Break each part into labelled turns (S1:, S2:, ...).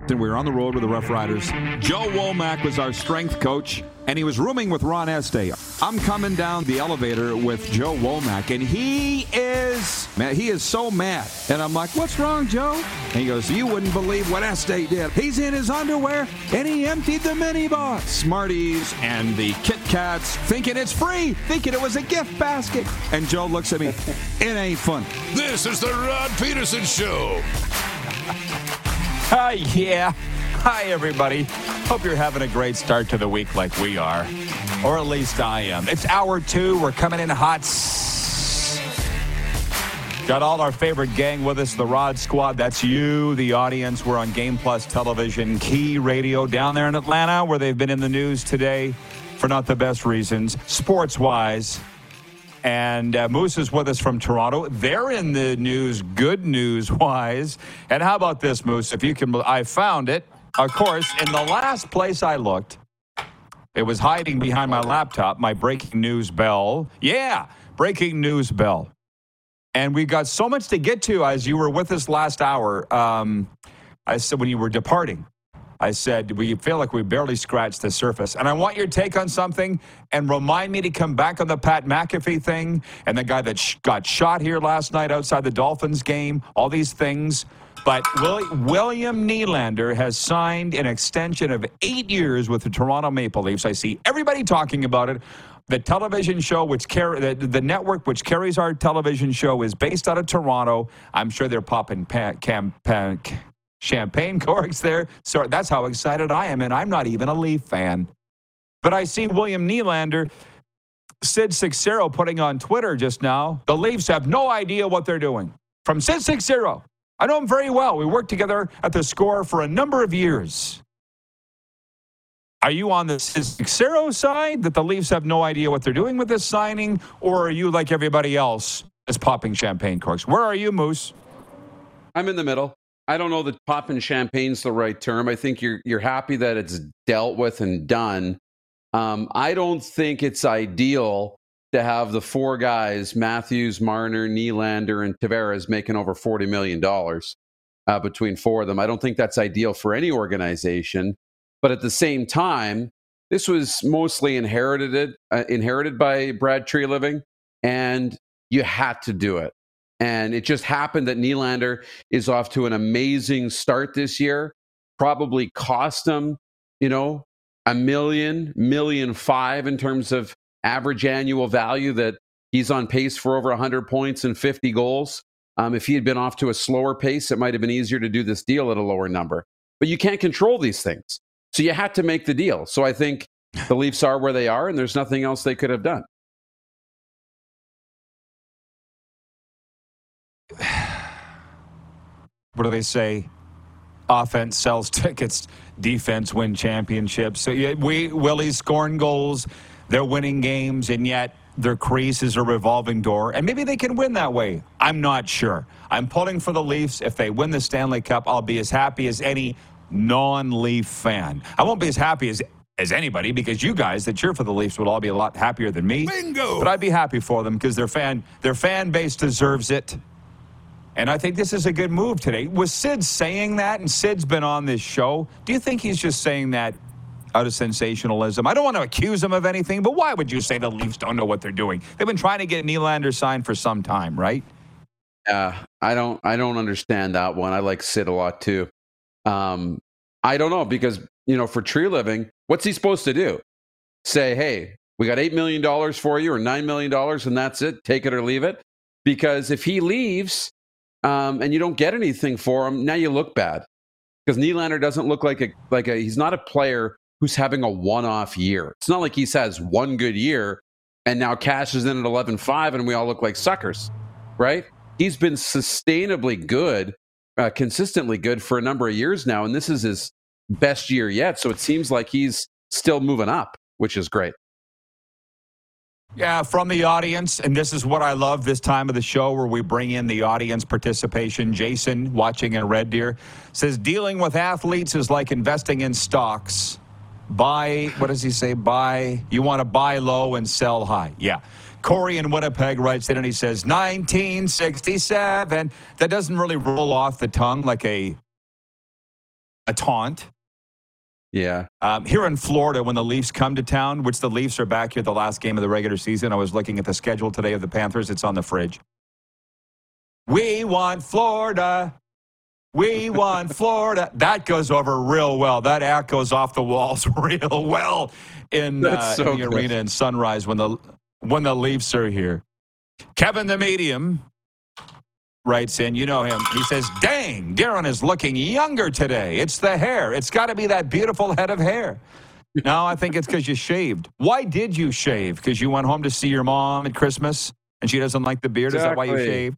S1: And we were on the road with the Rough Riders. Joe Womack was our strength coach, and he was rooming with Ron Estee. I'm coming down the elevator with Joe Womack, and he is, man, he is so mad. And I'm like, what's wrong, Joe? And he goes, you wouldn't believe what Estee did. He's in his underwear, and he emptied the minibar. Smarties and the Kit Kats, thinking it's free, thinking it was a gift basket. And Joe looks at me, it ain't fun.
S2: This is the Rod Peterson Show.
S3: Hi, yeah. Hi, everybody. Hope you're having a great start to the week like we are. Or at least I am. It's hour two. We're coming in hot. Got all our favorite gang with us, the Rod Squad. That's you, the audience. We're on Game Plus Television, Key Radio down there in Atlanta, where they've been in the news today for not the best reasons, sports wise. And uh, Moose is with us from Toronto. They're in the news, good news wise. And how about this, Moose? If you can, I found it. Of course, in the last place I looked, it was hiding behind my laptop, my breaking news bell. Yeah, breaking news bell. And we got so much to get to as you were with us last hour. Um, I said when you were departing, I said we feel like we barely scratched the surface. And I want your take on something and remind me to come back on the Pat McAfee thing and the guy that sh- got shot here last night outside the Dolphins game. All these things. But Will- William Nylander has signed an extension of eight years with the Toronto Maple Leafs. I see everybody talking about it. The television show, which carry the, the network which carries our television show, is based out of Toronto. I'm sure they're popping pan, cam, pan, champagne corks there. So that's how excited I am, and I'm not even a Leaf fan. But I see William Nylander, Sid Seixeiro putting on Twitter just now. The Leafs have no idea what they're doing. From Sid Seixeiro. I know him very well. We worked together at the score for a number of years. Are you on the Xero side that the Leafs have no idea what they're doing with this signing, or are you like everybody else is popping champagne corks? Where are you, Moose?
S4: I'm in the middle. I don't know that popping champagne's the right term. I think you're you're happy that it's dealt with and done. Um, I don't think it's ideal to have the four guys, Matthews, Marner, Nylander, and Tavares, making over $40 million uh, between four of them. I don't think that's ideal for any organization. But at the same time, this was mostly inherited uh, inherited by Brad Treliving, and you had to do it. And it just happened that Nylander is off to an amazing start this year. Probably cost him, you know, a million, million five in terms of average annual value that he's on pace for over 100 points and 50 goals. Um, if he had been off to a slower pace, it might have been easier to do this deal at a lower number. But you can't control these things. So you had to make the deal. So I think the Leafs are where they are, and there's nothing else they could have done.
S3: What do they say? Offense sells tickets, defense win championships. So yeah, we Willie's scoring goals, they're winning games, and yet their crease is a revolving door, and maybe they can win that way. I'm not sure. I'm pulling for the Leafs. If they win the Stanley Cup, I'll be as happy as any non-Leaf fan. I won't be as happy as as anybody because you guys that cheer for the Leafs would all be a lot happier than me.
S2: Bingo!
S3: But I'd be happy for them because their fan their fan base deserves it. And I think this is a good move today. Was Sid saying that? And Sid's been on this show. Do you think he's just saying that out of sensationalism? I don't want to accuse him of anything, but why would you say the Leafs don't know what they're doing? They've been trying to get Nylander signed for some time, right?
S4: Yeah, I don't I don't understand that one. I like Sid a lot too. Um, I don't know because you know for Treliving, what's he supposed to do? Say, hey, we got eight million dollars for you or nine million dollars, and that's it. Take it or leave it. Because if he leaves um, and you don't get anything for him, now you look bad. Because Nylander doesn't look like a like a he's not a player who's having a one-off year. It's not like he says one good year and now cashes in at 11-5 and we all look like suckers, right? He's been sustainably good, uh, consistently good for a number of years now, and this is his best year yet. So it seems like he's still moving up, which is great.
S3: Yeah, from the audience. And this is what I love this time of the show where we bring in the audience participation. Jason, watching in Red Deer, says dealing with athletes is like investing in stocks. Buy, what does he say? Buy, you want to buy low and sell high. Yeah. Corey in Winnipeg writes in and he says 1967. That doesn't really roll off the tongue like a a taunt.
S4: Yeah.
S3: Um, here in Florida, when the Leafs come to town, which the Leafs are back here the last game of the regular season, I was looking at the schedule today of the Panthers. It's on the fridge. We want Florida. We want Florida. That goes over real well. That act goes off the walls real well in, uh,
S4: so
S3: in the
S4: good.
S3: arena in Sunrise when the when the Leafs are here. Kevin the medium writes in, you know him. He says, "Dang, Darren is looking younger today. It's the hair. It's got to be that beautiful head of hair." No, I think it's because you shaved. Why did you shave? Because you went home to see your mom at Christmas and she doesn't like the beard. Is that why you shaved?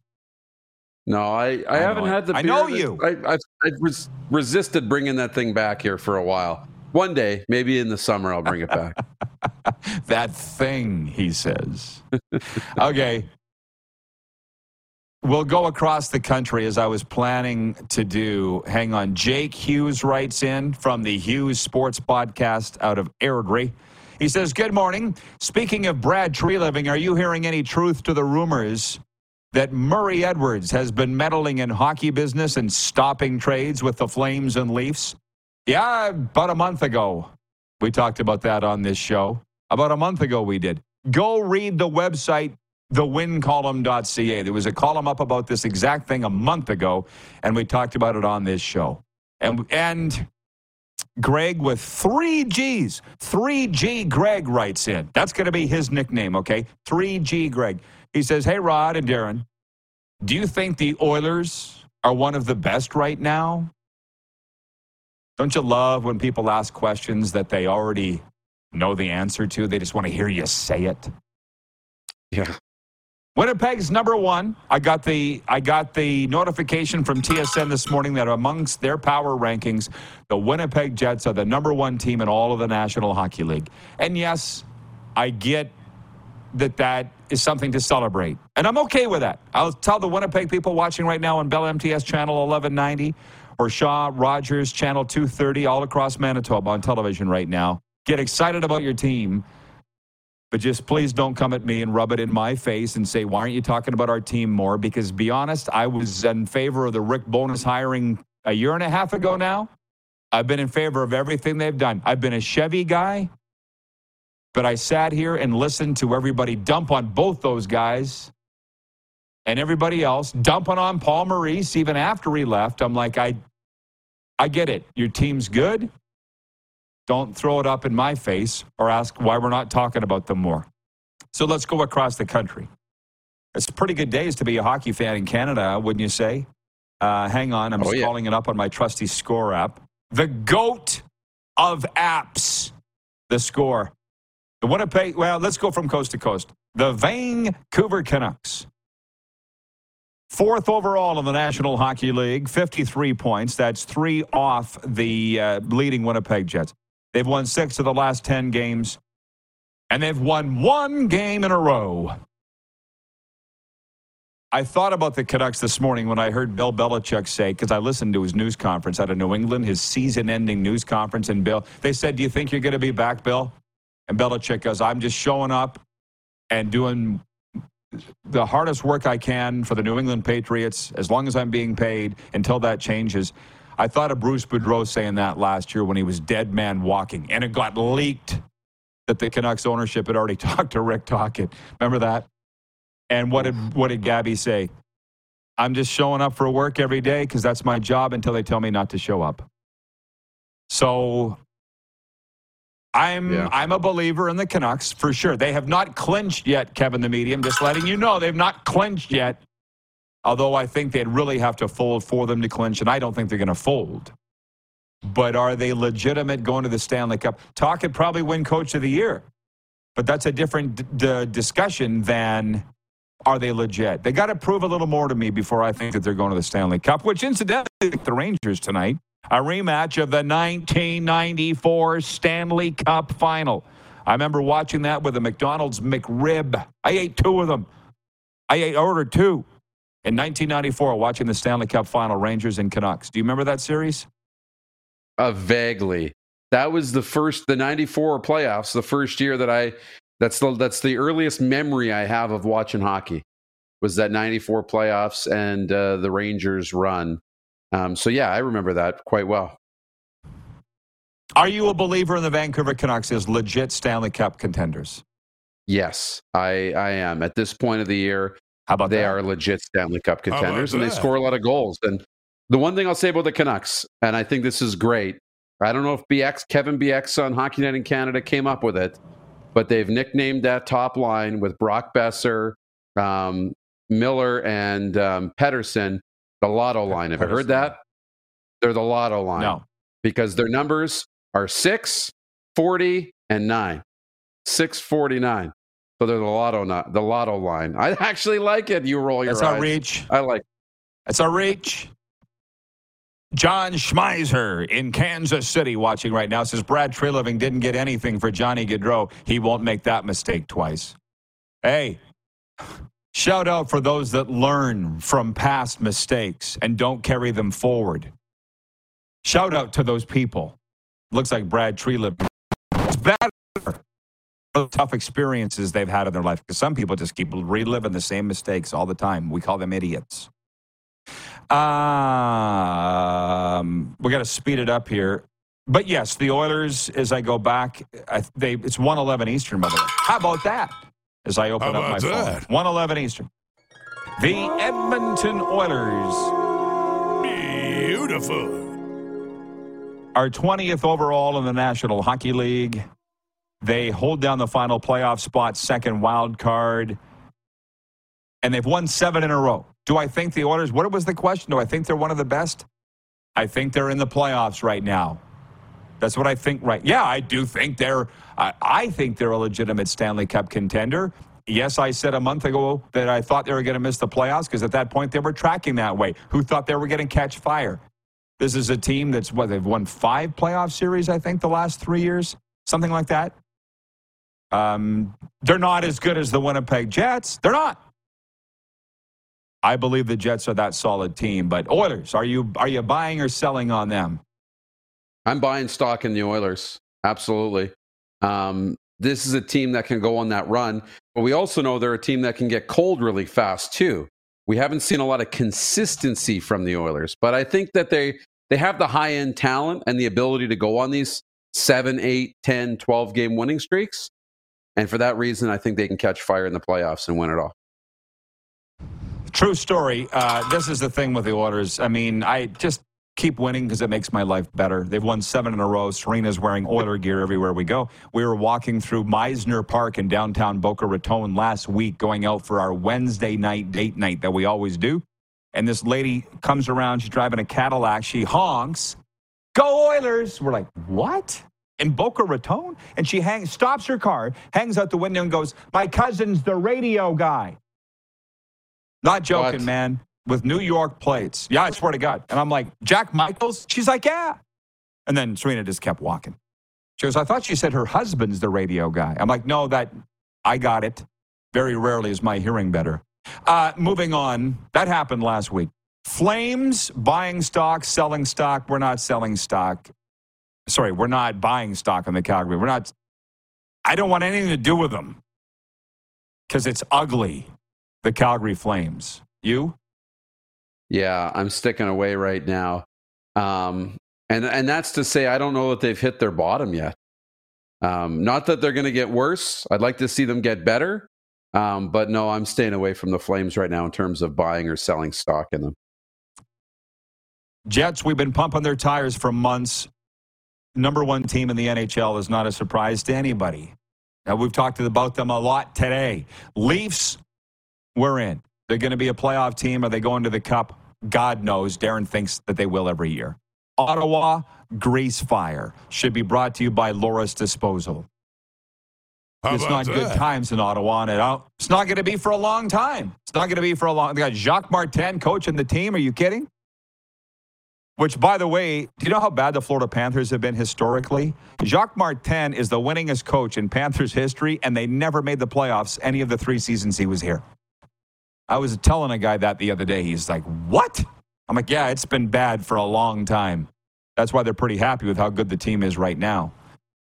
S4: No, I, I,
S3: I
S4: haven't had the beard.
S3: I know you.
S4: I, I've, I've res- resisted bringing that thing back here for a while. One day, maybe in the summer, I'll bring it back.
S3: That thing, he says. okay. We'll go across the country as I was planning to do. Hang on. Jake Hughes writes in from the Hughes Sports Podcast out of Airdrie. He says, Good morning. Speaking of Brad Treliving, are you hearing any truth to the rumors that Murray Edwards has been meddling in hockey business and stopping trades with the Flames and Leafs? Yeah, about a month ago. We talked about that on this show. About a month ago, we did. Go read the website, thewincolumn.ca. There was a column up about this exact thing a month ago, and we talked about it on this show. And, and Greg with three G's, 3G Greg writes in. That's going to be his nickname, okay? 3G Greg. He says, Hey, Rod and Darren, do you think the Oilers are one of the best right now? Don't you love when people ask questions that they already know the answer to? They just want to hear you say it.
S4: Yeah.
S3: Winnipeg's number one. I got the I got the notification from TSN this morning that amongst their power rankings, the Winnipeg Jets are the number one team in all of the National Hockey League. And yes, I get that that is something to celebrate, and I'm okay with that. I'll tell the Winnipeg people watching right now on Bell MTS channel 1190 or Shaw Rogers channel 230 all across Manitoba on television right now. Get excited about your team. But just please don't come at me and rub it in my face and say, why aren't you talking about our team more? Because be honest, I was in favor of the Rick Bowness hiring a year and a half ago now. I've been in favor of everything they've done. I've been a Chevy guy, but I sat here and listened to everybody dump on both those guys and everybody else, dumping on Paul Maurice even after he left. I'm like, I I get it. Your team's good. Don't throw it up in my face or ask why we're not talking about them more. So let's go across the country. It's pretty good days to be a hockey fan in Canada, wouldn't you say? Uh, hang on, I'm
S4: Oh, yeah.
S3: calling it up on my trusty score app. The goat of apps, the score. The Winnipeg, well, let's go from coast to coast. The Vancouver Canucks. Fourth overall in the National Hockey League, 53 points. That's three off the uh, leading Winnipeg Jets. They've won six of the last 10 games, and they've won one game in a row. I thought about the Canucks this morning when I heard Bill Belichick say, because I listened to his news conference out of New England, his season ending news conference. And Bill, they said, Do you think you're going to be back, Bill? And Belichick goes, I'm just showing up and doing the hardest work I can for the New England Patriots as long as I'm being paid until that changes. I thought of Bruce Boudreau saying that last year when he was dead man walking, and it got leaked that the Canucks ownership had already talked to Rick Tocchet. Remember that? And what did what did Gabby say? I'm just showing up for work every day because that's my job until they tell me not to show up. So I'm
S4: Yeah.
S3: I'm a believer in the Canucks for sure. They have not clinched yet, Kevin the medium. Just letting you know they've not clinched yet. Although I think they'd really have to fold for them to clinch, and I don't think they're going to fold. But are they legitimate going to the Stanley Cup? Talk could probably win Coach of the Year, but that's a different d- d- discussion than are they legit. They got to prove a little more to me before I think that they're going to the Stanley Cup. Which, incidentally, the Rangers tonight, a rematch of the 1994 Stanley Cup Final. I remember watching that with a McDonald's McRib. I ate two of them. I ate, ordered two in 1994, watching the Stanley Cup Final, Rangers and Canucks. Do you remember that series?
S4: Uh, vaguely. That was the first, the '94 playoffs. The first year that I, that's the that's the earliest memory I have of watching hockey. Was that '94 playoffs and uh, the Rangers run? Um, so yeah, I remember that quite well.
S3: Are you a believer in the Vancouver Canucks as legit Stanley Cup contenders?
S4: Yes, I I am. At this point of the year,
S3: How about
S4: they
S3: that?
S4: are legit Stanley Cup contenders, and they score a lot of goals. And the one thing I'll say about the Canucks, and I think this is great. I don't know if BX Kevin Bieksa on Hockey Night in Canada came up with it, but they've nicknamed that top line with Brock Boeser, um, Miller, and um, Pettersson the Lotto line. Have you heard that? They're the Lotto line
S3: No.
S4: because their numbers are 6, 40, and 9. 649. So they're the lotto not the lotto line. I actually like it. You roll your
S3: That's our
S4: eyes.
S3: reach.
S4: I like It.
S3: That's our reach. John Schmeiser in Kansas City watching right now says Brad Treliving didn't get anything for Johnny Gaudreau. He won't make that mistake twice. Hey, shout out for those that learn from past mistakes and don't carry them forward. Shout out to those people. Looks like Brad Treliving. It's better tough experiences they've had in their life because some people just keep reliving the same mistakes all the time. We call them idiots. Um, we got to speed it up here. But yes, the Oilers, as I go back, I, they it's 111 Eastern, by the way. How about that? As I open
S2: How
S3: up my
S2: about
S3: phone. 111 Eastern. The Edmonton Oilers
S2: Beautiful.
S3: are 20th overall in the National Hockey League. They hold down the final playoff spot, second wild card, and they've won seven in a row. Do I think the Oilers? What was the question? Do I think they're one of the best? I think they're in the playoffs right now. That's what I think. Right? Yeah, I do think they're. I, I think they're a legitimate Stanley Cup contender. Yes, I said a month ago that I thought they were going to miss the playoffs because at that point they were tracking that way. Who thought they were going to catch fire? This is a team that's what they've won five playoff series, I think, the last three years, something like that. Um, they're not as good as the Winnipeg Jets. They're not. I believe the Jets are that solid team, but Oilers, are you are you buying or selling on them?
S4: I'm buying stock in the Oilers. Absolutely. Um, this is a team that can go on that run, but we also know they're a team that can get cold really fast too. We haven't seen a lot of consistency from the Oilers, but I think that they they have the high end talent and the ability to go on these 7, 8, 10, 12 game winning streaks. And for that reason, I think they can catch fire in the playoffs and win it all.
S3: True story. Uh, this is the thing with the Oilers. I mean, I just keep winning because it makes my life better. They've won seven in a row. Serena's wearing Oiler gear everywhere we go. We were walking through Mizner Park in downtown Boca Raton last week, going out for our Wednesday night date night that we always do. And this lady comes around. She's driving a Cadillac. She honks. Go Oilers! We're like, what? In Boca Raton? And she hangs, stops her car, hangs out the window, and goes, "My cousin's the radio guy." Not joking,
S4: What?
S3: man. With New York plates. Yeah, I swear to God. And I'm like, Jack Michaels? She's like, yeah. And then Serena just kept walking. She goes, I thought she said her husband's the radio guy. I'm like, no, that I got it. Very rarely is my hearing better. Uh, moving on, that happened last week. Flames buying stock, selling stock. We're not selling stock. Sorry, we're not buying stock in the Calgary. We're not. I don't want anything to do with them because it's ugly. The Calgary Flames. You?
S4: Yeah, I'm sticking away right now. Um, and and that's to say, I don't know that they've hit their bottom yet. Um, not that they're going to get worse. I'd like to see them get better. Um, but no, I'm staying away from the Flames right now in terms of buying or selling stock in them.
S3: Jets, we've been pumping their tires for months. Number one team in the NHL is not a surprise to anybody. Now, we've talked about them a lot today. Leafs, we're in. They're going to be a playoff team. Are they going to the cup? God knows. Darren thinks that they will every year. Ottawa, Grease Fire should be brought to you by Laura's Disposal.
S2: How
S3: it's not good times in Ottawa, and it it's not going to be for a long time. It's not going to be for a long. They got Jacques Martin coaching the team. Are you kidding? Which, by the way, do you know how bad the Florida Panthers have been historically? Jacques Martin is the winningest coach in Panthers history, and they never made the playoffs any of the three seasons he was here. I was telling a guy that the other day. He's like, "What?" I'm like, "Yeah, it's been bad for a long time." That's why they're pretty happy with how good the team is right now.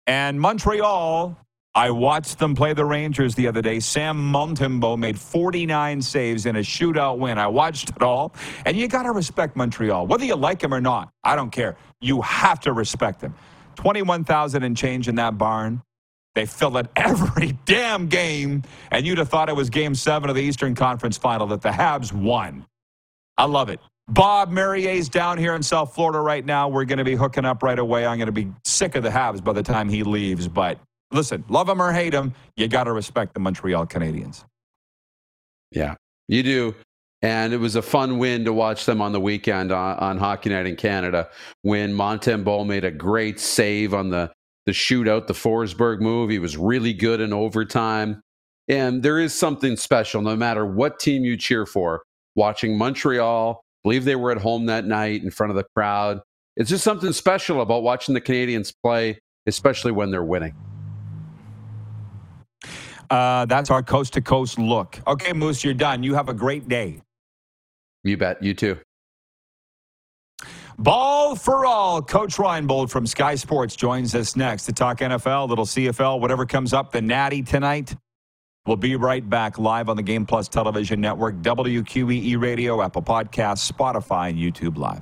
S3: And Montreal, I watched them play the Rangers the other day. Sam Montembeault made 49 saves in a shootout win. I watched it all. And you got to respect Montreal. Whether you like them or not, I don't care. You have to respect them. 21,000 and change in that barn. They fill it every damn game. And you'd have thought it was game seven of the Eastern Conference final that the Habs won. I love it. Bob Marier's down here in South Florida right now. We're going to be hooking up right away. I'm going to be sick of the Habs by the time he leaves. But listen, love them or hate them, you got to respect the Montreal Canadiens.
S4: Yeah, you do. And it was a fun win to watch them on the weekend on, on Hockey Night in Canada when Montembeault made a great save on the, the shootout, the Forsberg move. He was really good in overtime. And there is something special, no matter what team you cheer for, watching Montreal, believe they were at home that night in front of the crowd. It's just something special about watching the Canadiens play, especially when they're winning.
S3: Uh, that's our coast to coast look. Okay, Moose, you're done. You have a great day.
S4: You bet. You too.
S3: Ball for all. Coach Reinebold from Sky Sports joins us next to talk NFL, little CFL, whatever comes up, the Natty tonight. We'll be right back live on the Game Plus Television Network, WQEE Radio, Apple Podcasts, Spotify, and YouTube Live.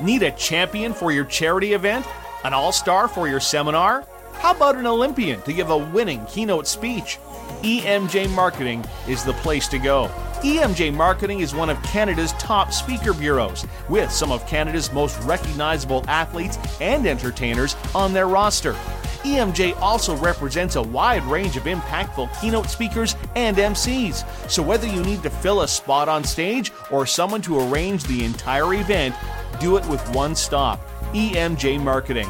S5: Need a champion for your charity event? An all star for your seminar? How about an Olympian to give a winning keynote speech? EMJ Marketing is the place to go. EMJ Marketing is one of Canada's top speaker bureaus, with some of Canada's most recognizable athletes and entertainers on their roster. EMJ also represents a wide range of impactful keynote speakers and MCs. So whether you need to fill a spot on stage or someone to arrange the entire event, do it with one stop EMJ Marketing.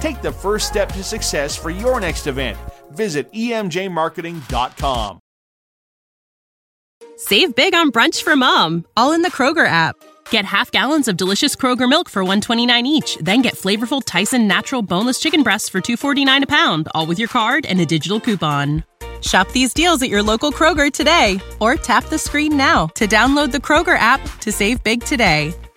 S5: Take the first step to success for your next event. Visit emjmarketing.com.
S6: Save big on brunch for mom, all in the Kroger app. Get half gallons of delicious Kroger milk for 129 each, then get flavorful Tyson natural boneless chicken breasts for 249 a pound, all with your card and a digital coupon. Shop these deals at your local Kroger today or tap the screen now to download the Kroger app to save big today.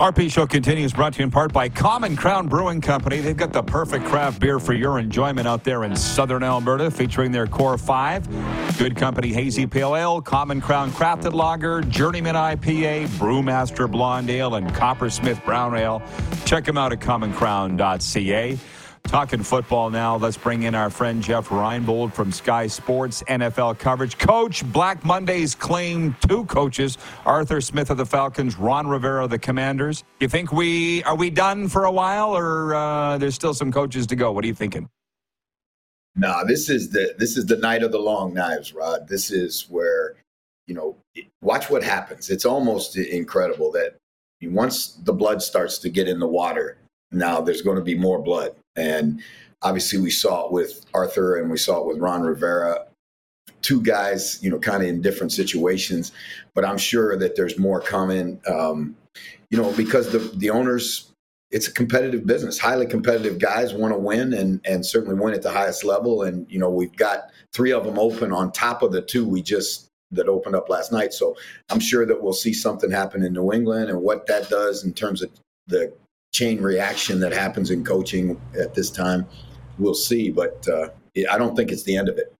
S3: RP Show continues brought to you in part by Common Crown Brewing Company. They've got the perfect craft beer for your enjoyment out there in southern Alberta, featuring their Core 5, Good Company Hazy Pale Ale, Common Crown Crafted Lager, Journeyman IPA, Brewmaster Blonde Ale, and Coppersmith Brown Ale. Check them out at commoncrown.ca. Talking football now, let's bring in our friend Jeff Reinebold from Sky Sports NFL coverage. Coach, Black Mondays claim two coaches, Arthur Smith of the Falcons, Ron Rivera of the Commanders. You think we are we done for a while, or uh, there's still some coaches to go? What are you thinking?
S7: Nah, this is the this is the night of the long knives, Rod. This is where you know watch what happens. It's almost incredible that once the blood starts to get in the water, now there's going to be more blood and obviously, we saw it with Arthur and we saw it with Ron Rivera. Two guys, you know, kind of in different situations, but I'm sure that there's more coming. Um, you know, because the the owners, it's a competitive business. Highly competitive guys want to win and and certainly win at the highest level. And you know, we've got three of them open on top of the two we just that opened up last night. So I'm sure that we'll see something happen in New England and what that does in terms of the chain reaction that happens in coaching at this time. We'll see, but uh, I don't think it's the end of it.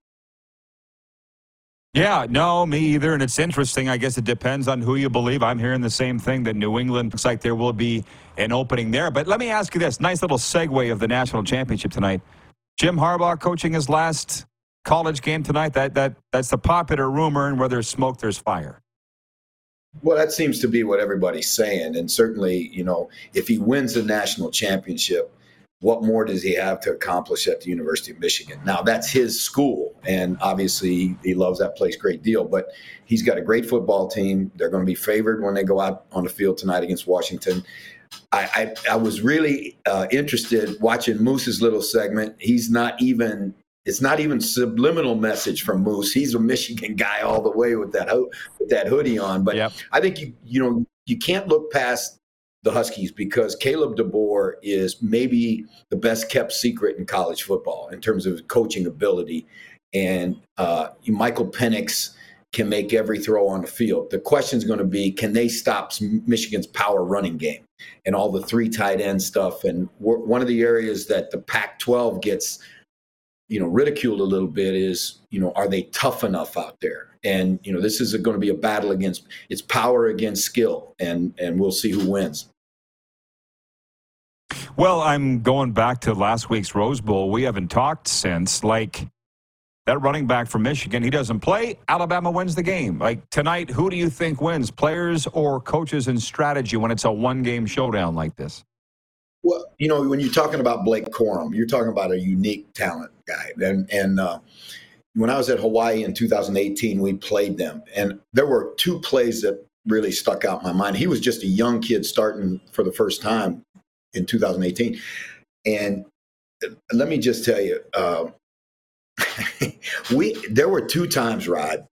S3: Yeah, no, me either. And it's interesting. I guess it depends on who you believe. I'm hearing the same thing that New England looks like there will be an opening there. But let me ask you this nice little segue of the national championship tonight. Jim Harbaugh coaching his last college game tonight. That that that's the popular rumor, and where there's smoke, there's fire.
S7: Well, that seems to be what everybody's saying. And certainly, you know, if he wins the national championship, what more does he have to accomplish at the University of Michigan? Now, that's his school, and obviously he loves that place great deal. But he's got a great football team. They're going to be favored when they go out on the field tonight against Washington. I, I, I was really uh, interested watching Moose's little segment. He's not even it's not even subliminal message from Moose. He's a Michigan guy all the way with that ho- with that hoodie on. But yep. I think you you know you can't look past the Huskies because Kalen DeBoer is maybe the best kept secret in college football in terms of coaching ability, and uh, Michael Penix can make every throw on the field. The question is going to be, can they stop Michigan's power running game and all the three tight end stuff? And one of the areas that the Pac-12 gets you know ridiculed a little bit is you know are they tough enough out there? And you know this is going to be a battle against it's power against skill and and we'll see who wins.
S3: Well i'm going back to last week's rose bowl. We haven't talked since like that running back from michigan he doesn't play. Alabama wins the game. Like tonight who do you think wins players or coaches and strategy when it's a one game showdown like this
S7: well, you know, when you're talking about Blake Corum, you're talking about a unique talent guy. And and uh, when I was at Hawaii in 2018, we played them, and there were two plays that really stuck out in my mind. He was just a young kid starting for the first time in 2018, and uh, let me just tell you, uh, we there were two times, Rod,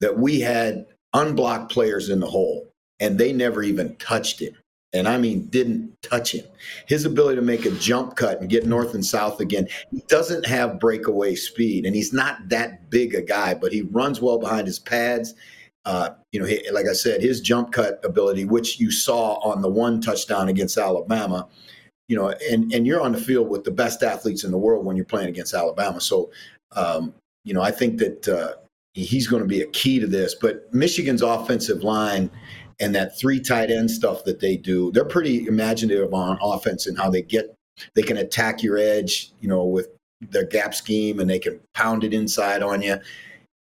S7: that we had unblocked players in the hole, and they never even touched him and I mean didn't touch him. His ability to make a jump cut and get north and south again, he doesn't have breakaway speed, and he's not that big a guy, but he runs well behind his pads. Uh, you know, he, like I said, his jump cut ability, which you saw on the one touchdown against Alabama, you know, and and you're on the field with the best athletes in the world when you're playing against Alabama. So, um, you know, I think that uh, he's going to be a key to this. But Michigan's offensive line and that three tight end stuff that they do, they're pretty imaginative on offense and how they get they can attack your edge, you know, with their gap scheme and they can pound it inside on you.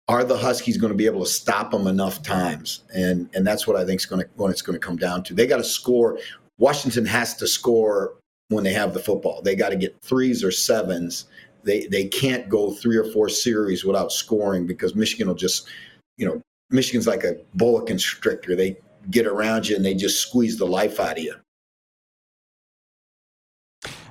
S7: Are the Huskies going to be able to stop them enough times? And and that's what I think is going to when it's going to come down to. They got to score. Washington has to score when they have the football. They got to get threes or sevens. They they can't go three or four series without scoring because Michigan will just, you know, Michigan's like a boa constrictor. They get around you and they just squeeze the life out of you.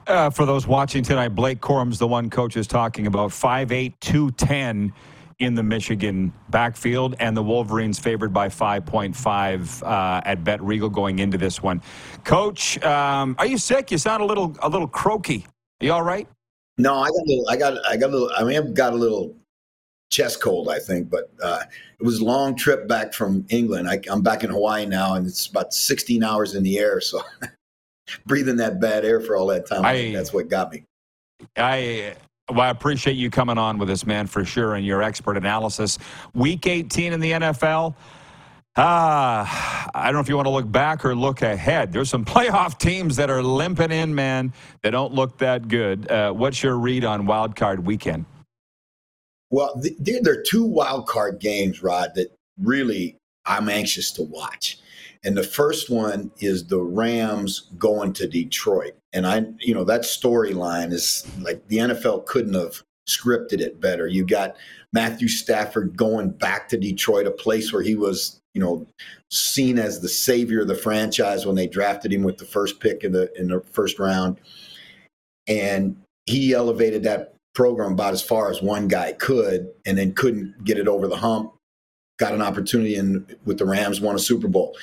S3: Uh, for those watching tonight, Blake Corum's the one coach is talking about 5'8, 210 in the Michigan backfield, and the Wolverines favored by 5.5 uh, at Bet Regal going into this one. Coach, um, are you sick? You sound a little a little croaky. Are you all right?
S7: No, I got a little. I got. I got a little. I mean, I've got a little chest cold, I think. But uh, it was a long trip back from England. I, am back in Hawaii now, and it's about 16 hours in the air. So breathing that bad air for all that time, I, that's what got me.
S3: I well, I appreciate you coming on with us, man, for sure, and your expert analysis. Week 18 in the NFL. Ah, I don't know if you want to look back or look ahead. There's some playoff teams that are limping in, man. They don't look that good. Uh, what's your read on Wild Card Weekend?
S7: Well, there, there are two wild card games, Rod, that really I'm anxious to watch. And the first one is the Rams going to Detroit. And I, you know, that storyline is like the NFL couldn't have scripted it better. You got Matthew Stafford going back to Detroit, a place where he was, you know, seen as the savior of the franchise when they drafted him with the first pick in the in the first round. And he elevated that program about as far as one guy could, and then couldn't get it over the hump. Got an opportunity and with the Rams, won a Super Bowl.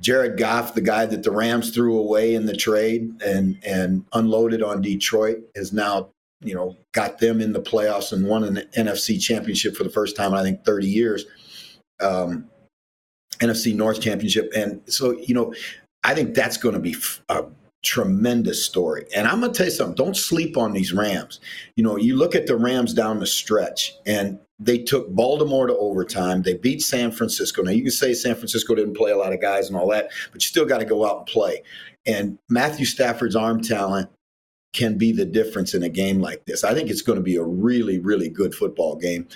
S7: Jared Goff, the guy that the Rams threw away in the trade and and unloaded on Detroit, has now you know got them in the playoffs and won an NFC championship for the first time in I think 30 years. Um, NFC North championship, and so you know, I think that's going to be a tremendous story. And I'm going to tell you something, don't sleep on these Rams. You know, you look at the Rams down the stretch and they took Baltimore to overtime. They beat San Francisco. Now, you can say San Francisco didn't play a lot of guys and all that, but you still got to go out and play. And Matthew Stafford's arm talent can be the difference in a game like this. I think it's going to be a really, really good football game.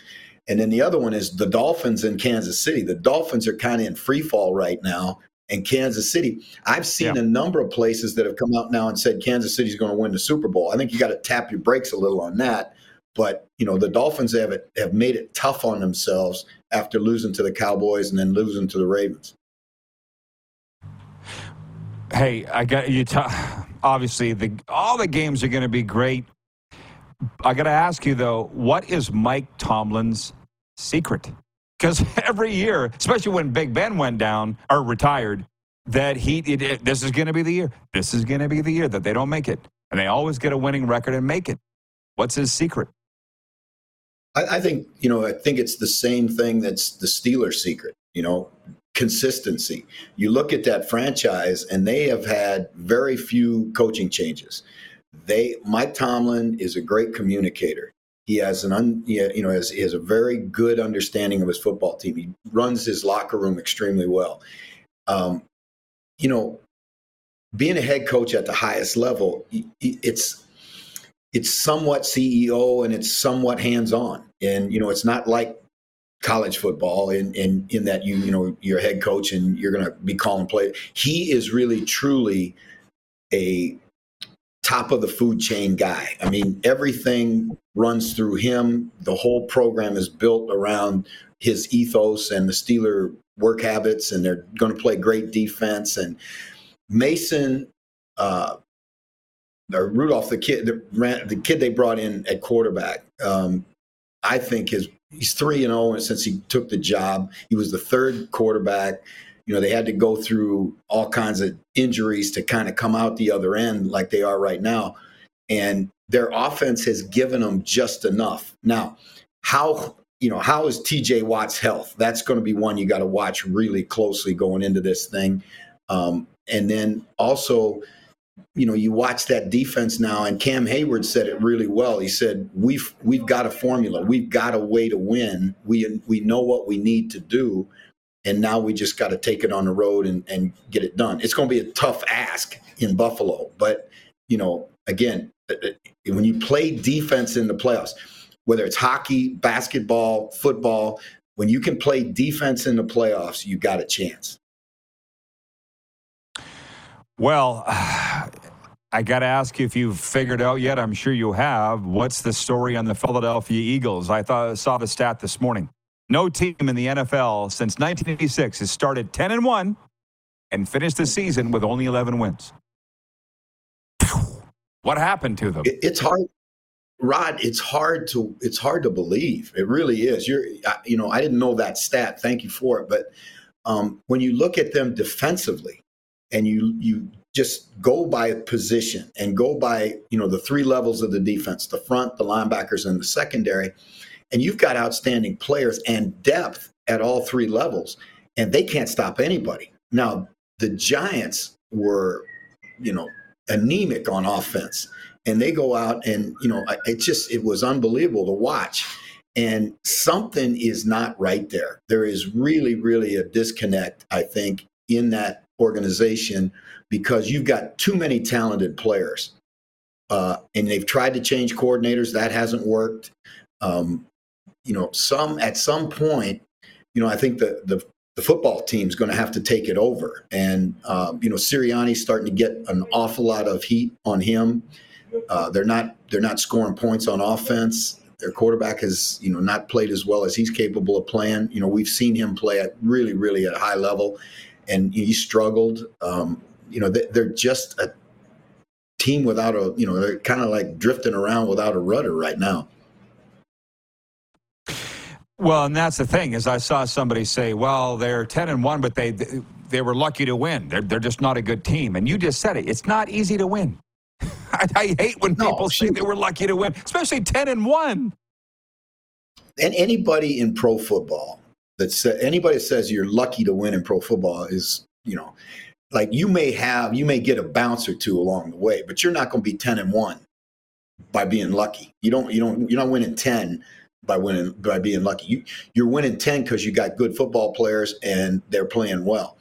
S7: And then the other one is the Dolphins in Kansas City. The Dolphins are kind of in free fall right now and Kansas City. I've seen yeah. a number of places that have come out now and said Kansas City's going to win the Super Bowl. I think you got to tap your brakes a little on that. But you know the Dolphins have it, have made it tough on themselves after losing to the Cowboys and then losing to the Ravens.
S3: Hey, I got you. T- obviously, the all the games are going to be great. I got to ask you though, what is Mike Tomlin's secret? Because every year, especially when Big Ben went down or retired, that he it, it, this is going to be the year. This is going to be the year that they don't make it, and they always get a winning record and make it. What's his secret?
S7: I, I think you know. I think it's the same thing that's the Steelers' secret. You know, consistency. You look at that franchise, and they have had very few coaching changes. They Mike Tomlin is a great communicator. He has an un, you know has, he has a very good understanding of his football team. He runs his locker room extremely well. Um, you know, being a head coach at the highest level, it's it's somewhat CEO and it's somewhat hands on, and you know it's not like college football in, in in that you you know you're a head coach and you're going to be calling play. He is really truly a top of the food chain guy. I mean, everything runs through him. The whole program is built around his ethos and the Steeler work habits, and they're going to play great defense. And Mason, uh, or Rudolph, the kid, the, the, kid they brought in at quarterback, um, I think his he's three and zero oh since he took the job. He was the third quarterback you know they had to go through all kinds of injuries to kind of come out the other end like they are right now. And their offense has given them just enough. Now how you know how is tj watt's health? That's going to be one you got to watch really closely going into this thing. Um, and then also you know you watch that defense now and cam Heyward said it really well. He said we've we've got a formula. We've got a way to win. We we know what we need to do and now we just got to take it on the road and, and get it done. It's going to be a tough ask in Buffalo, but you know, again, uh, uh, when you play defense in the playoffs, whether it's hockey, basketball, football, when you can play defense in the playoffs, you got a chance.
S3: Well, I got to ask you if you've figured out yet. I'm sure you have. What's the story on the Philadelphia Eagles? I thought saw the stat this morning. No team in the NFL since 1986 has started 10 and 1 and finished the season with only 11 wins. What happened to them?
S7: It's hard, Rod. It's hard to it's hard to believe. It really is. You're, you know, I didn't know that stat. Thank you for it. But um, when you look at them defensively, and you you just go by position and go by you know the three levels of the defense: the front, the linebackers, and the secondary and you've got outstanding players and depth at all three levels, and they can't stop anybody. Now, the Giants were, you know, anemic on offense, and they go out and, you know, it just, it was unbelievable to watch. And something is not right there. There is really, really a disconnect, I think, in that organization because you've got too many talented players. Uh, and they've tried to change coordinators. That hasn't worked. Um, you know, some at some point, you know, I think the the, the football team's going to have to take it over, and um, you know, Sirianni's starting to get an awful lot of heat on him. Uh, they're not they're not scoring points on offense. Their quarterback has you know not played as well as he's capable of playing. You know, we've seen him play at really really at a high level, and he struggled. Um, you know, they're just a team without a you know they're kind of like drifting around without a rudder right now.
S3: Well, and that's the thing is I saw somebody say, "Well, they're ten and one, but they they were lucky to win. They're they're just not a good team." And you just said it. It's not easy to win. I, I hate when no, people say they were lucky to win, especially ten and one.
S7: And anybody in pro football that sa- anybody that says you're lucky to win in pro football is, you know, like you may have you may get a bounce or two along the way, but you're not going to be ten and one by being lucky. You don't you don't you're not winning ten by winning by being lucky. You you're winning 10 because you got good football players and they're playing well.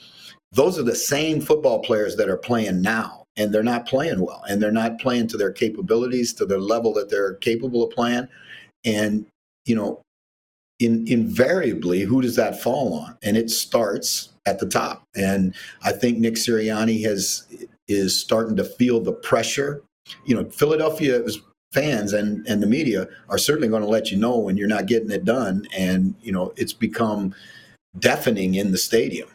S7: Those are the same football players that are playing now and they're not playing well and they're not playing to their capabilities to the level that they're capable of playing and you know in, invariably who does that fall on and it starts at the top and i think nick sirianni has is starting to feel the pressure you know philadelphia is fans and and the media are certainly going to let you know when you're not getting it done and you know it's become deafening in the stadium.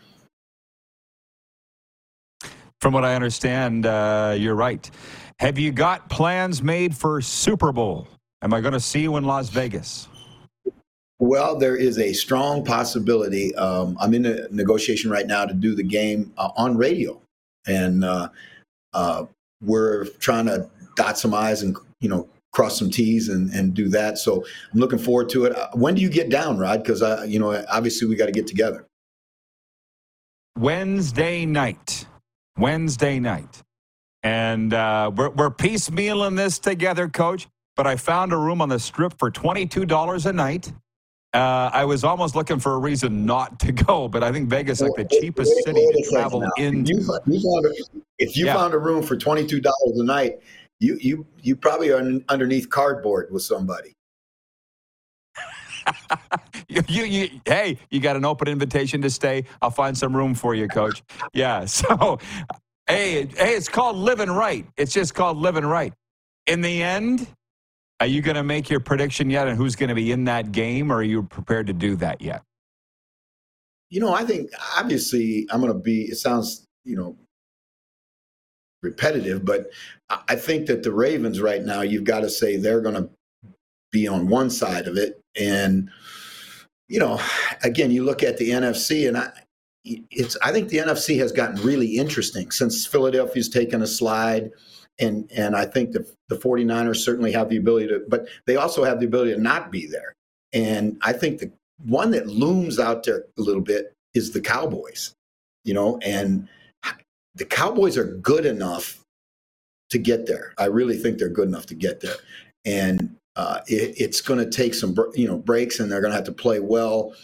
S3: From what i understand uh, you're right. Have you got plans made for super bowl? Am i going to see you in las vegas?
S7: Well, there is a strong possibility. Um, I'm in a negotiation right now to do the game uh, on radio, and uh, uh, we're trying to dot some I's and you know, cross some T's and, and do that. So I'm looking forward to it. Uh, when do you get down, Rod? Because, I, you know, obviously we got to get together.
S3: Wednesday night. Wednesday night. And uh, we're, we're piecemealing this together, coach. But I found a room on the strip for $22 a night. Uh, I was almost looking for a reason not to go, but I think Vegas is like the cheapest city to travel into.
S7: You, you found a, if you yeah. found a room for $22 a night, you you you probably are underneath cardboard with somebody.
S3: you, you, you, hey, you got an open invitation to stay. I'll find some room for you, coach. Yeah. So, hey, hey, it's called living right. It's just called living right. In the end, are you going to make your prediction yet and who's going to be in that game, or are you prepared to do that yet?
S7: You know, I think obviously I'm going to be. It sounds, you know, repetitive, but I think that the Ravens right now, you've got to say they're going to be on one side of it. And, you know, again, you look at the NFC and I, it's, I think the NFC has gotten really interesting since Philadelphia's taken a slide. And, and I think the, the 49ers certainly have the ability to, but they also have the ability to not be there. And I think the one that looms out there a little bit is the Cowboys, you know, and the Cowboys are good enough to get there. I really think they're good enough to get there, and uh, it, it's going to take some you know breaks, and they're going to have to play well.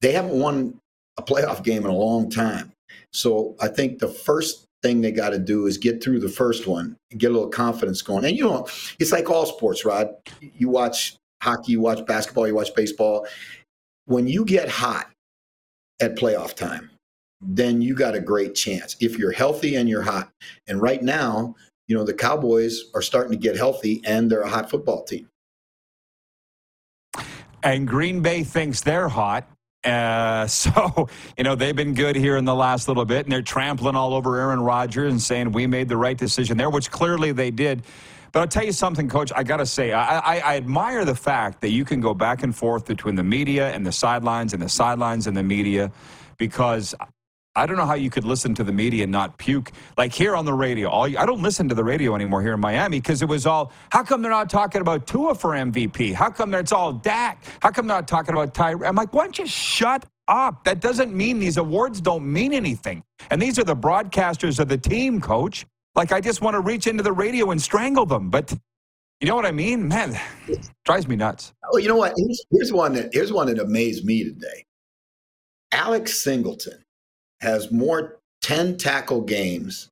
S7: They haven't won a playoff game in a long time. So I think the first thing they got to do is get through the first one get a little confidence going. And you know, it's like all sports, Rod. You watch hockey, you watch basketball, you watch baseball. When you get hot at playoff time, then you got a great chance if you're healthy and you're hot. And right now, you know, the Cowboys are starting to get healthy and they're a hot football team.
S3: And Green Bay thinks they're hot. Uh, so, you know, they've been good here in the last little bit, and they're trampling all over Aaron Rodgers and saying we made the right decision there, which clearly they did. But I'll tell you something, Coach. I got to say, I, I, I, admire the fact that you can go back and forth between the media and the sidelines and the sidelines and the media because I don't know how you could listen to the media and not puke. Like here on the radio, all I don't listen to the radio anymore here in Miami because it was all, how come they're not talking about Tua for MVP? How come it's all Dak? How come they're not talking about Ty? I'm like, why don't you shut up? That doesn't mean these awards don't mean anything. And these are the broadcasters of the team, coach. Like I just want to reach into the radio and strangle them. But you know what I mean? Man, drives me nuts.
S7: Oh, you know what? Here's, here's one that here's one that amazed me today. Alex Singleton has more 10 tackle games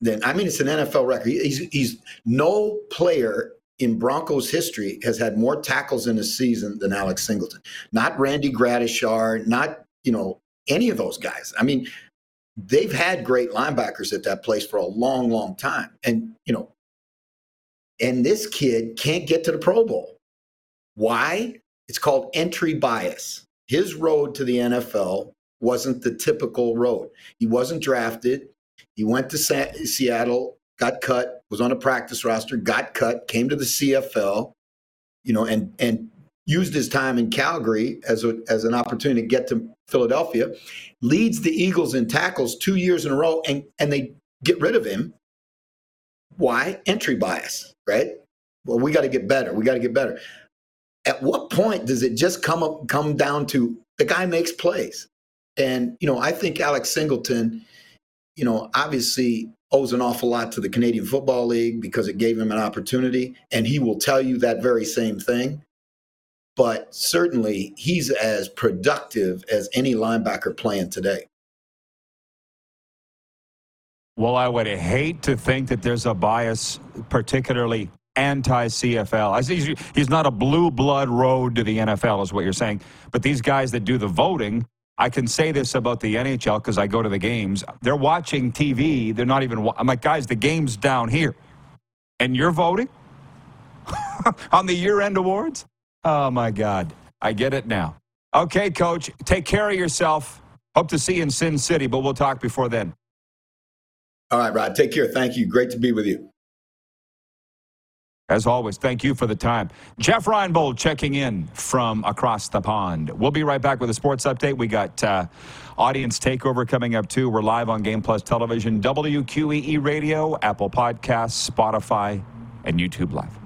S7: than I mean it's an NFL record. He's he's no player in Broncos history has had more tackles in a season than Alex Singleton. Not Randy Gradishar, not, you know, any of those guys. I mean, they've had great linebackers at that place for a long, long time. And, you know, and this kid can't get to the Pro Bowl. Why? It's called entry bias. His road to the NFL wasn't the typical road. He wasn't drafted. He went to Sa- Seattle, got cut, was on a practice roster, got cut, came to the CFL, you know, and and used his time in Calgary as a, as an opportunity to get to Philadelphia. Leads the Eagles in tackles two years in a row, and and they get rid of him. Why? Entry bias, right? Well, we got to get better. We got to get better. At what point does it just come up come down to the guy makes plays? And, you know, I think Alex Singleton, you know, obviously owes an awful lot to the Canadian Football League because it gave him an opportunity. And he will tell you that very same thing. But certainly he's as productive as any linebacker playing today.
S3: Well, I would hate to think that there's a bias, particularly anti CFL. I He's, he's not a blue blood road to the NFL, is what you're saying. But these guys that do the voting, I can say this about the NHL because I go to the games. They're watching TV. They're not even. I'm like, guys, the game's down here, and you're voting on the year-end awards. Oh my God, I get it now. Okay, Coach, take care of yourself. Hope to see you in Sin City, but we'll talk before then.
S7: All right, Rod. Take care. Thank you. Great to be with you.
S3: As always, thank you for the time. Jeff Reinebold checking in from across the pond. We'll be right back with a sports update. We got uh, audience takeover coming up too. We're live on Game Plus Television, WQEE Radio, Apple Podcasts, Spotify, and YouTube Live.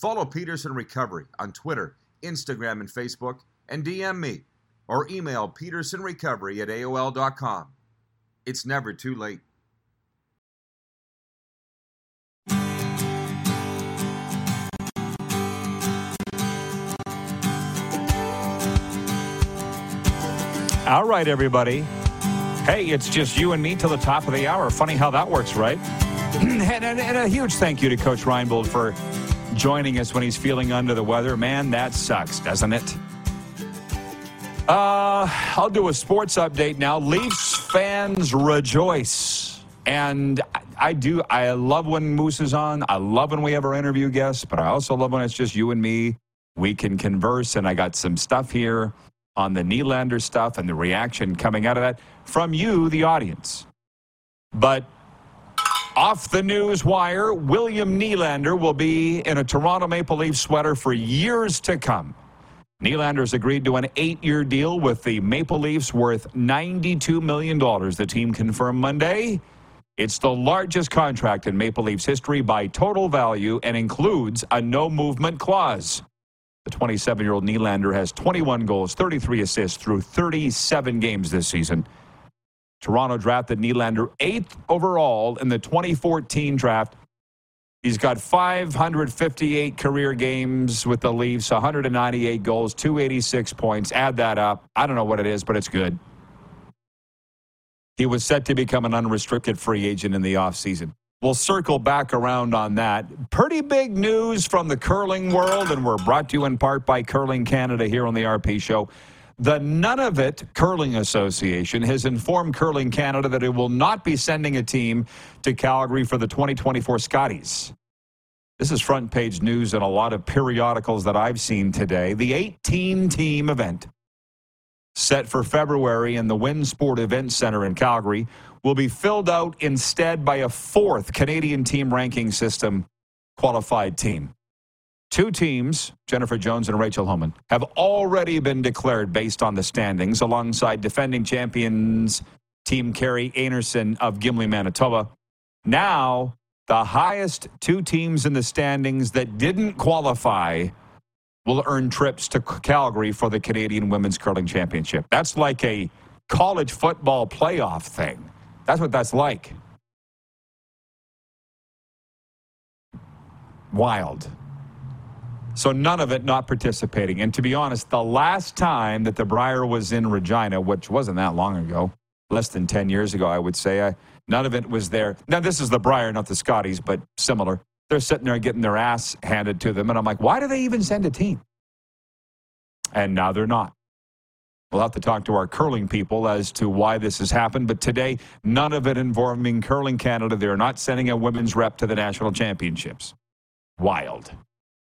S8: Follow Peterson Recovery on Twitter, Instagram, and Facebook, and DM me or email petersonrecovery at AOL.com. It's never too late.
S3: All right, everybody. Hey, it's just you and me till the top of the hour. Funny how that works, right? and, and, and, a huge thank you to Coach Reinebold for joining us when he's feeling under the weather. Man, that sucks, doesn't it? Uh, I'll do a sports update now. Leafs fans rejoice. And I do, I love when Moose is on. I love when we have our interview guests, but I also love when it's just you and me. We can converse, and I got some stuff here on the Nylander stuff and the reaction coming out of that from you, the audience. But off the news wire, William Nylander will be in a Toronto Maple Leaf sweater for years to come. Nylander's agreed to an eight year deal with the Maple Leafs worth $92 million, the team confirmed Monday. It's the largest contract in Maple Leafs history by total value and includes a no movement clause. The 27 year old Nylander has 21 goals, 33 assists through 37 games this season. Toronto drafted Nylander eighth overall in the 2014 draft. He's got 558 career games with the Leafs, 198 goals, 286 points. Add that up. I don't know what it is, but it's good. He was set to become an unrestricted free agent in the offseason. We'll circle back around on that. Pretty big news from the curling world, and we're brought to you in part by Curling Canada here on the RP Show. The Nunavut Curling Association has informed Curling Canada that it will not be sending a team to Calgary for the 2024 Scotties. This is front page news in a lot of periodicals that I've seen today. The 18 team event set for February in the Winsport Event Center in Calgary will be filled out instead by a fourth Canadian team ranking system qualified team. Two teams, Jennifer Jones and Rachel Homan, have already been declared based on the standings alongside defending champions Team Kerri Einarson of Gimli, Manitoba. Now, the highest two teams in the standings that didn't qualify will earn trips to Calgary for the Canadian Women's Curling Championship. That's like a college football playoff thing. That's what that's like. Wild. So Nunavut not participating. And to be honest, the last time that the Brier was in Regina, which wasn't that long ago, less than 10 years ago, I would say, I, Nunavut was there. Now, this is the Brier, not the Scotties, but similar. They're sitting there getting their ass handed to them. And I'm like, why do they even send a team? And now they're not. We'll have to talk to our curling people as to why this has happened. But today, Nunavut involving Curling Canada. They're not sending a women's rep to the national championships. Wild.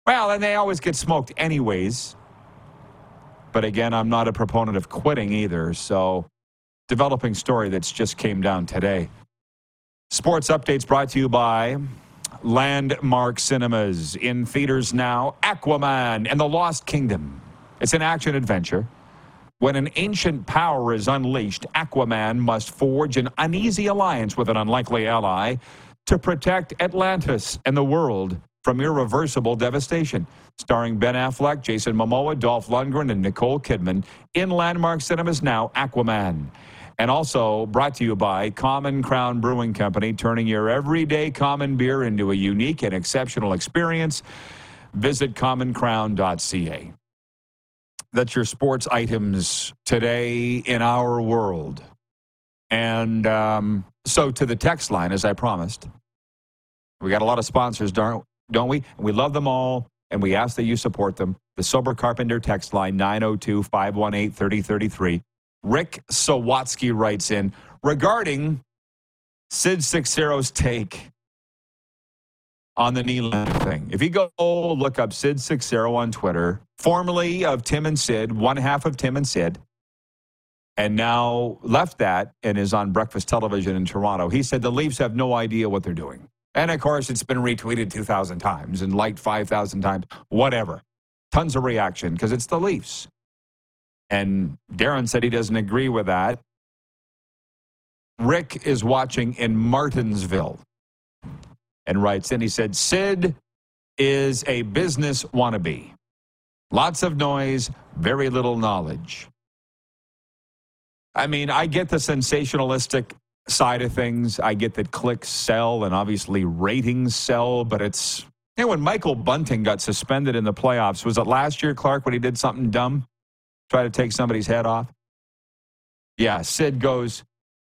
S3: Well, and they always get smoked anyways. But again, I'm not a proponent of quitting either. So, developing story that's just came down today. Sports updates brought to you by Landmark Cinemas in theaters now. Aquaman and the Lost Kingdom. It's an action adventure when an ancient power is unleashed, Aquaman must forge an uneasy alliance with an unlikely ally to protect Atlantis and the world from irreversible devastation. Starring Ben Affleck, Jason Momoa, Dolph Lundgren, and Nicole Kidman in Landmark Cinemas now, Aquaman. And also brought to you by Common Crown Brewing Company, turning your everyday common beer into a unique and exceptional experience. Visit commoncrown.ca. That's your sports items today in our world. And um, so to the text line, as I promised, we got a lot of sponsors, don't, don't we? And we love them all, and we ask that you support them. The Sober Carpenter text line, 902 518 3033. Rick Sawatsky writes in regarding Sid Seixeiro's take on the Nylander thing. If you go look up Sid Seixeiro on Twitter, formerly of Tim and Sid, one half of Tim and Sid, and now left that and is on breakfast television in Toronto. He said the Leafs have no idea what they're doing. And of course, it's been retweeted 2,000 times and liked 5,000 times, whatever. Tons of reaction because it's the Leafs. And Darren said he doesn't agree with that. Rick is watching in Martinsville and writes in, he said, Sid is a business wannabe. Lots of noise, very little knowledge. I mean, I get the sensationalistic side of things. I get that clicks sell and obviously ratings sell, but it's. You when Michael Bunting got suspended in the playoffs, was it last year, Clark, when he did something dumb? Try to take somebody's head off? Yeah, Sid goes,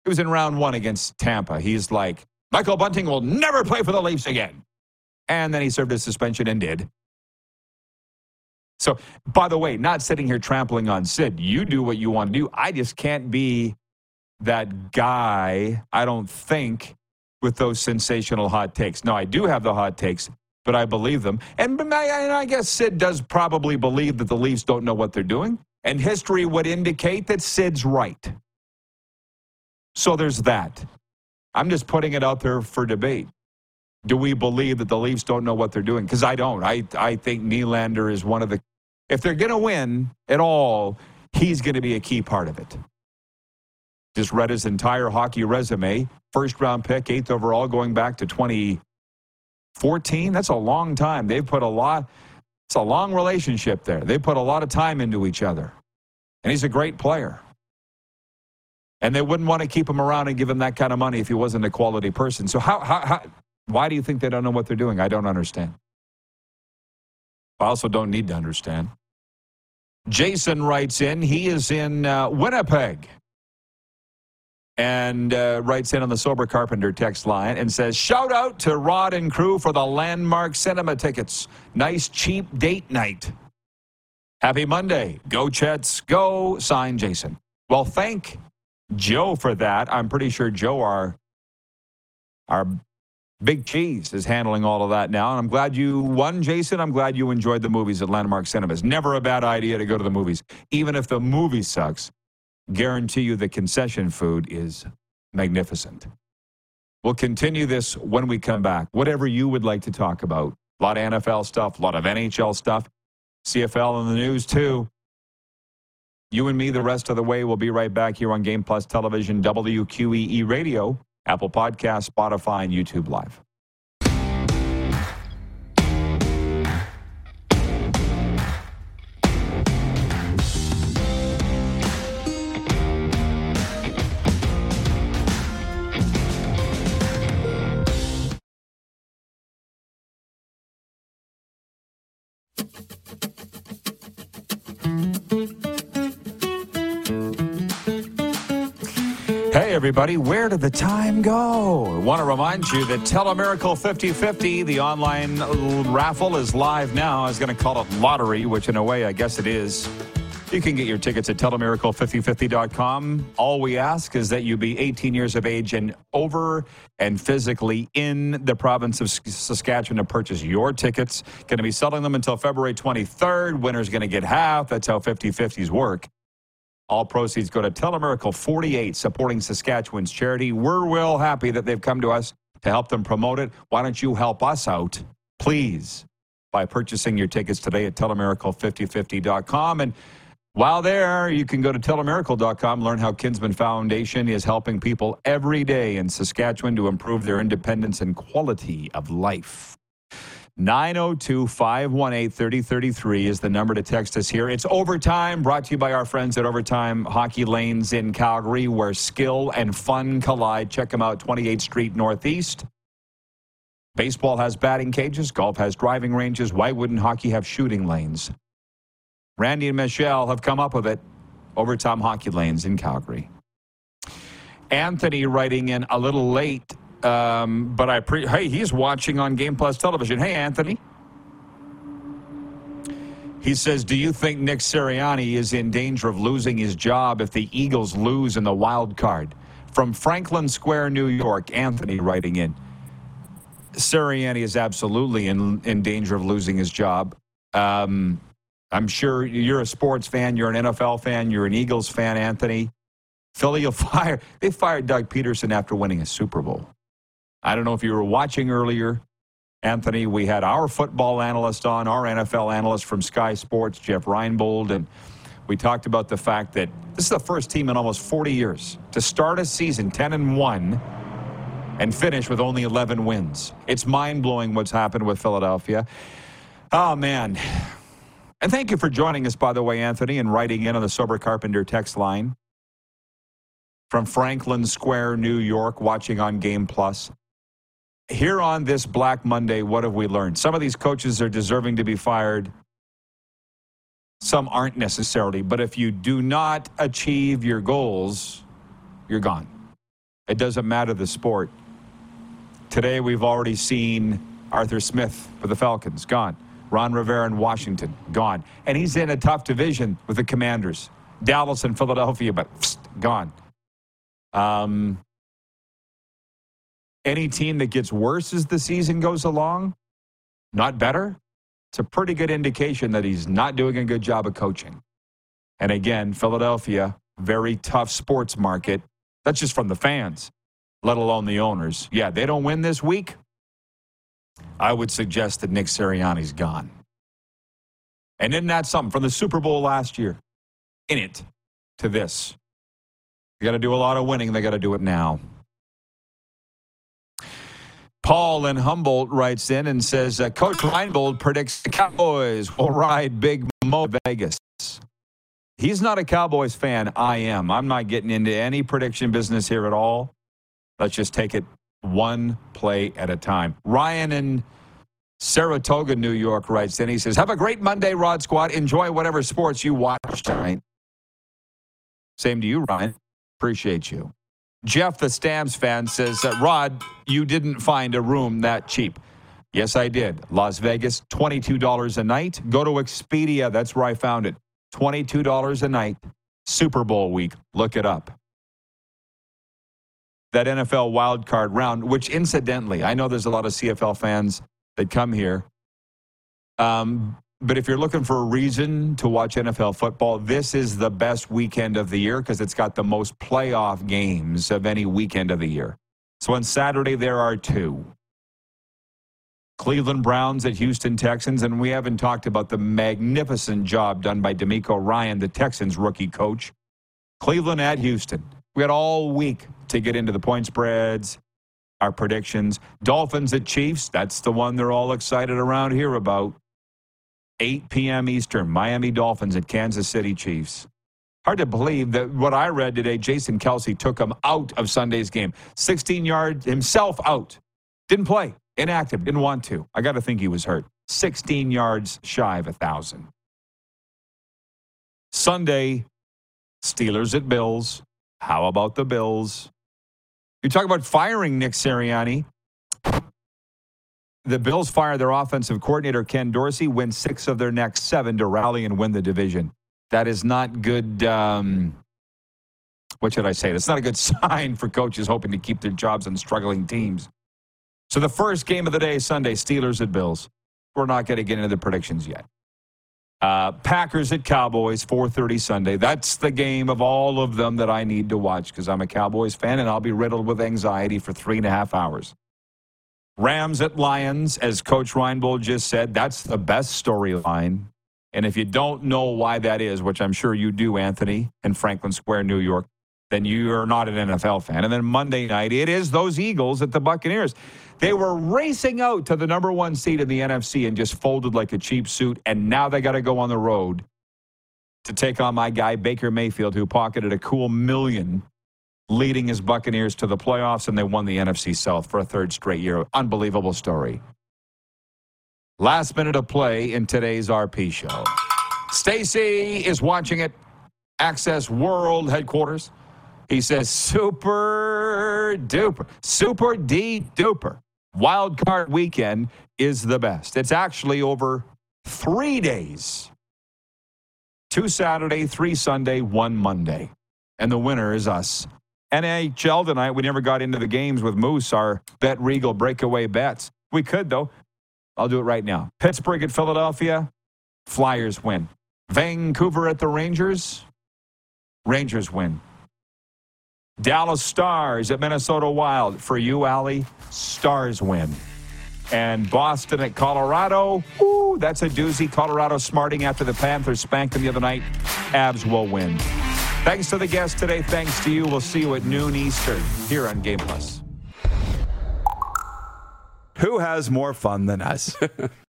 S3: it was in round one against Tampa. He's like, Michael Bunting will never play for the Leafs again. And then he served his suspension and did. So, by the way, not sitting here trampling on Sid. You do what you want to do. I just can't be that guy, I don't think, with those sensational hot takes. No, I do have the hot takes, but I believe them. And I guess Sid does probably believe that the Leafs don't know what they're doing. And history would indicate that Sid's right. So there's that. I'm just putting it out there for debate. Do we believe that the Leafs don't know what they're doing? Because I don't. I, I think Nylander is one of the, if they're going to win at all, he's going to be a key part of it. Just read his entire hockey resume. First round pick, eighth overall, going back to 2014. That's a long time. They've put a lot, it's a long relationship there. They put a lot of time into each other. And he's a great player. And they wouldn't want to keep him around and give him that kind of money if he wasn't a quality person. So how, how, how why do you think they don't know what they're doing? I don't understand. I also don't need to understand. Jason writes in, he is in uh, Winnipeg and uh, writes in on the Sober Carpenter text line and says, Shout out to Rod and crew for the landmark cinema tickets. Nice, cheap date night. Happy Monday. Go, Jets. Go. Sign Jason. Well, thank Joe for that. I'm pretty sure Joe, our, our Big Cheese is handling all of that now. And I'm glad you won, Jason. I'm glad you enjoyed the movies at Landmark Cinemas. Never a bad idea to go to the movies, even if the movie sucks. Guarantee you the concession food is magnificent. We'll continue this when we come back. Whatever you would like to talk about. A lot of NFL stuff, a lot of NHL stuff, CFL in the news too. You and me the rest of the way. We'll be right back here on Game Plus Television, WQEE Radio. Apple Podcast, Spotify, and YouTube Live. Everybody, where did the time go? I want to remind you that Telemiracle 5050, the online raffle, is live now. I was going to call it lottery, which in a way, I guess it is. You can get your tickets at telemiracle5050.com. All we ask is that you be 18 years of age and over and physically in the province of Saskatchewan to purchase your tickets. Going to be selling them until February 23rd. Winner's going to get half. That's how 5050s work. All proceeds go to Telemiracle 48, supporting Saskatchewan's charity. We're real happy that they've come to us to help them promote it. Why don't you help us out, please, by purchasing your tickets today at telemiracle5050.com. And while there, you can go to telemiracle.com, learn how Kinsmen Foundation is helping people every day in Saskatchewan to improve their independence and quality of life. 902 518 3033 is the number to text us here. It's Overtime, brought to you by our friends at Overtime Hockey Lanes in Calgary, where skill and fun collide. Check them out, 28th Street Northeast. Baseball has batting cages, golf has driving ranges. Why wouldn't hockey have shooting lanes? Randy and Michelle have come up with it. Overtime Hockey Lanes in Calgary. Anthony writing in a little late um, but I pre- hey, he's watching on Game Plus television. Hey, Anthony. He says, "Do you think Nick Sirianni is in danger of losing his job if the Eagles lose in the wild card?" From Franklin Square, New York, Anthony writing in. Sirianni is absolutely in in danger of losing his job. Um, I'm sure you're a sports fan, you're an NFL fan, you're an Eagles fan, Anthony. Philly will fire. They fired Doug Pederson after winning a Super Bowl. I don't know if you were watching earlier, Anthony. We had our football analyst on, our NFL analyst from Sky Sports, Jeff Reinebold, and we talked about the fact that this is the first team in almost 40 years to start a season 10 and 1 and finish with only 11 wins. It's mind blowing what's happened with Philadelphia. Oh, man. And thank you for joining us, by the way, Anthony, and writing in on the Sober Carpenter text line from Franklin Square, New York, watching on Game Plus here on this Black Monday, what have we learned? Some of these coaches are deserving to be fired. Some aren't necessarily. But if you do not achieve your goals, you're gone. It doesn't matter the sport. Today, we've already seen Arthur Smith for the Falcons, gone. Ron Rivera in Washington, gone. And he's in a tough division with the Commanders. Dallas and Philadelphia, but pst, gone. Um, any team that gets worse as the season goes along, not better, it's a pretty good indication that he's not doing a good job of coaching. And again, Philadelphia, very tough sports market. That's just from the fans, let alone the owners. Yeah, they don't win this week. I would suggest that Nick Sirianni's gone. And isn't that something from the Super Bowl last year? In it to this. You got to do a lot of winning. They got to do it now. Paul in Humboldt writes in and says, uh, Coach Reinebold predicts the Cowboys will ride Big Mo Vegas. He's not a Cowboys fan. I am. I'm not getting into any prediction business here at all. Let's just take it one play at a time. Ryan in Saratoga, New York writes in. He says, Have a great Monday, Rod Squad. Enjoy whatever sports you watch tonight. Same to you, Ryan. Appreciate you. Jeff, the Stamps fan, says, uh, Rod, you didn't find a room that cheap. Yes, I did. Las Vegas, $22 a night. Go to Expedia. That's where I found it. $22 a night. Super Bowl week. Look it up. That NFL wild card round, which incidentally, I know there's a lot of CFL fans that come here. Um, but if you're looking for a reason to watch NFL football, this is the best weekend of the year because it's got the most playoff games of any weekend of the year. So on Saturday, there are two Cleveland Browns at Houston Texans. And we haven't talked about the magnificent job done by DeMeco Ryan, the Texans rookie coach. Cleveland at Houston. We had all week to get into the point spreads, our predictions. Dolphins at Chiefs. That's the one they're all excited around here about. 8 p.m. Eastern, Miami Dolphins at Kansas City Chiefs. Hard to believe that what I read today, Jason Kelce took him out of Sunday's game. 16 yards, himself out. Didn't play, inactive, didn't want to. I got to think he was hurt. 16 yards shy of a 1,000. Sunday, Steelers at Bills. How about the Bills? You talk about firing Nick Sirianni the Bills fire their offensive coordinator, Ken Dorsey, win six of their next seven to rally and win the division. That is not good. Um, what should I say? That's not a good sign for coaches hoping to keep their jobs on struggling teams. So the first game of the day, Sunday, Steelers at Bills. We're not going to get into the predictions yet. Uh, Packers at Cowboys, 4:30 Sunday. That's the game of all of them that I need to watch because I'm a Cowboys fan and I'll be riddled with anxiety for three and a half hours. Rams at Lions, as Coach Reinebold just said, that's the best storyline. And if you don't know why that is, which I'm sure you do, Anthony, in Franklin Square, New York, then you are not an NFL fan. And then Monday night, it is those Eagles at the Buccaneers. They were racing out to the number one seed in the NFC and just folded like a cheap suit. And now they got to go on the road to take on my guy, Baker Mayfield, who pocketed a cool million leading his Buccaneers to the playoffs, and they won the NFC South for a third straight year. Unbelievable story. Last minute of play in today's RP show. Stacy is watching it. Access World headquarters. He says, super duper, super D duper. Wild card weekend is the best. It's actually over three days two Saturday, three Sunday, one Monday. And the winner is us. NHL tonight, we never got into the games with Moose, our Bet Regal breakaway bets. We could, though. I'll do it right now. Pittsburgh at Philadelphia, Flyers win. Vancouver at the Rangers, Rangers win. Dallas Stars at Minnesota Wild. For you, Allie, Stars win. And Boston at Colorado, ooh, that's a doozy. Colorado smarting after the Panthers spanked them the other night. Avs will win. Thanks to the guests today. Thanks to you. We'll see you at noon Eastern here on Game Plus.
S9: Who has more fun than us?